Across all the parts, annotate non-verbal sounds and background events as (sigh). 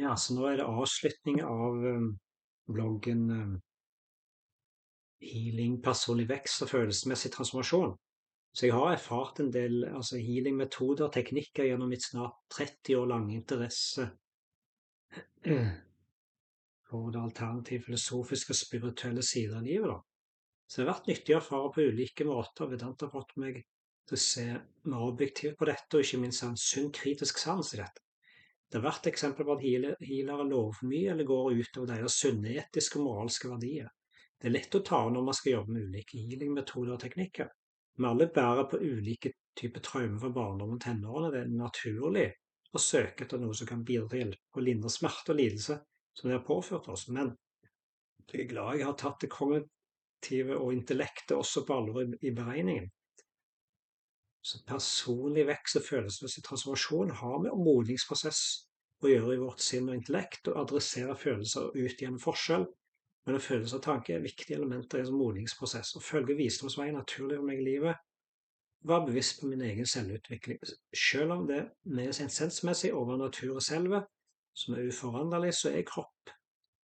Ja, så nå er det avslutning av um, bloggen um, Healing, personlig vekst og følelsesmessig transformasjon. Så jeg har erfart en del altså healing-metoder og teknikker gjennom mitt snart 30 år lange interesse (clears throat) for det alternative filosofiske og spirituelle sider av livet. da. Så det har vært nyttig å erfare på ulike måter. Vedant har fått meg til å se mer objektivt på dette, og ikke minst ha en sunn kritisk sans i dette. Det har vært eksempler på at healere lover for mye eller går utover deres sunne etiske og moralske verdier. Det er lett å ta når man skal jobbe med ulike healingmetoder og teknikker. Vi alle bærer på ulike typer traumer fra barndom og tenårene. Det er naturlig å søke etter noe som kan bidra til å lindre smerte og lidelse som de har påført oss. Men jeg er glad jeg har tatt det kognitive og intellektet også på alvor i beregningen. Så personlig vekst og følelsesmessig transformasjon har med modningsprosess å gjøre i vårt sinn og intellekt, og adressere følelser og utjevne forskjell mellom følelser og tanke er viktige elementer i en modningsprosess. Å følge visdomsveien naturlig for meg i livet, være bevisst på min egen selvutvikling. Selv om det med sensmessig over naturen selve, som er uforanderlig, så er kropp,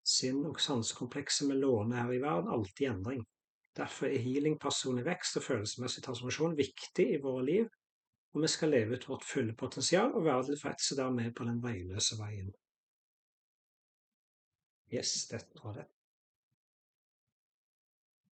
sinn og sansekomplekset vi låner her i verden, alltid i endring. Derfor er healing, personlig vekst og følelsesmessig transformasjon viktig i våre liv, og vi skal leve ut vårt fulle potensial og være tilfredse der med på den veiløse veien. Yes, dette var det.